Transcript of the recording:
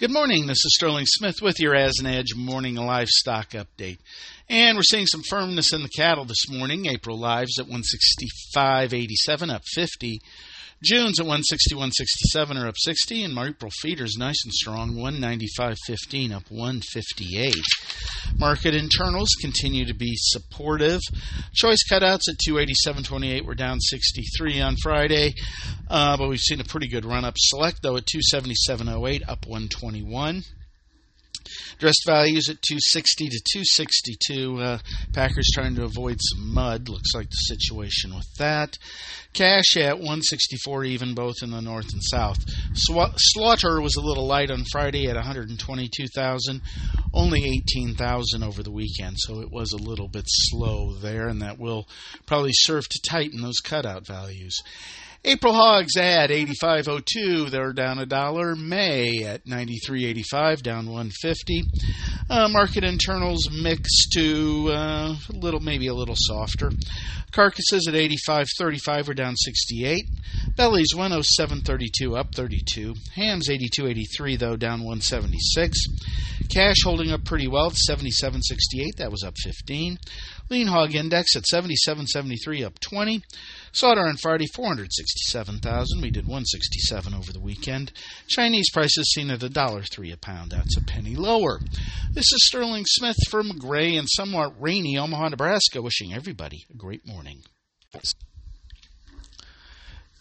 Good morning. This is Sterling Smith with your As an Edge morning livestock update. And we're seeing some firmness in the cattle this morning. April lives at 165.87, up 50. June's at 161.67 or up 60, and my April feeders nice and strong, 195.15 up 158. Market internals continue to be supportive. Choice cutouts at 287.28 were down 63 on Friday, uh, but we've seen a pretty good run up. Select though at 277.08 up 121. Dressed values at 260 to 262. Uh, Packers trying to avoid some mud. Looks like the situation with that. Cash at 164 even, both in the north and south. Sw- slaughter was a little light on Friday at 122,000. Only 18,000 over the weekend, so it was a little bit slow there, and that will probably serve to tighten those cutout values. April hogs at 85.02, they're down a dollar. May at 93.85, down 150. Uh, market internals mixed to uh, a little, maybe a little softer. Carcasses at 85.35 are down 68. Bellies 107.32, up 32. Hams 82.83 though, down 176. Cash holding up pretty well at 77.68, that was up 15. Lean hog index at 77.73, up 20. Slaughter on Friday 467,000. We did 167 over the weekend. Chinese prices seen at a dollar three a pound. That's a penny lower. This is Sterling Smith from gray and somewhat rainy Omaha, Nebraska, wishing everybody a great morning.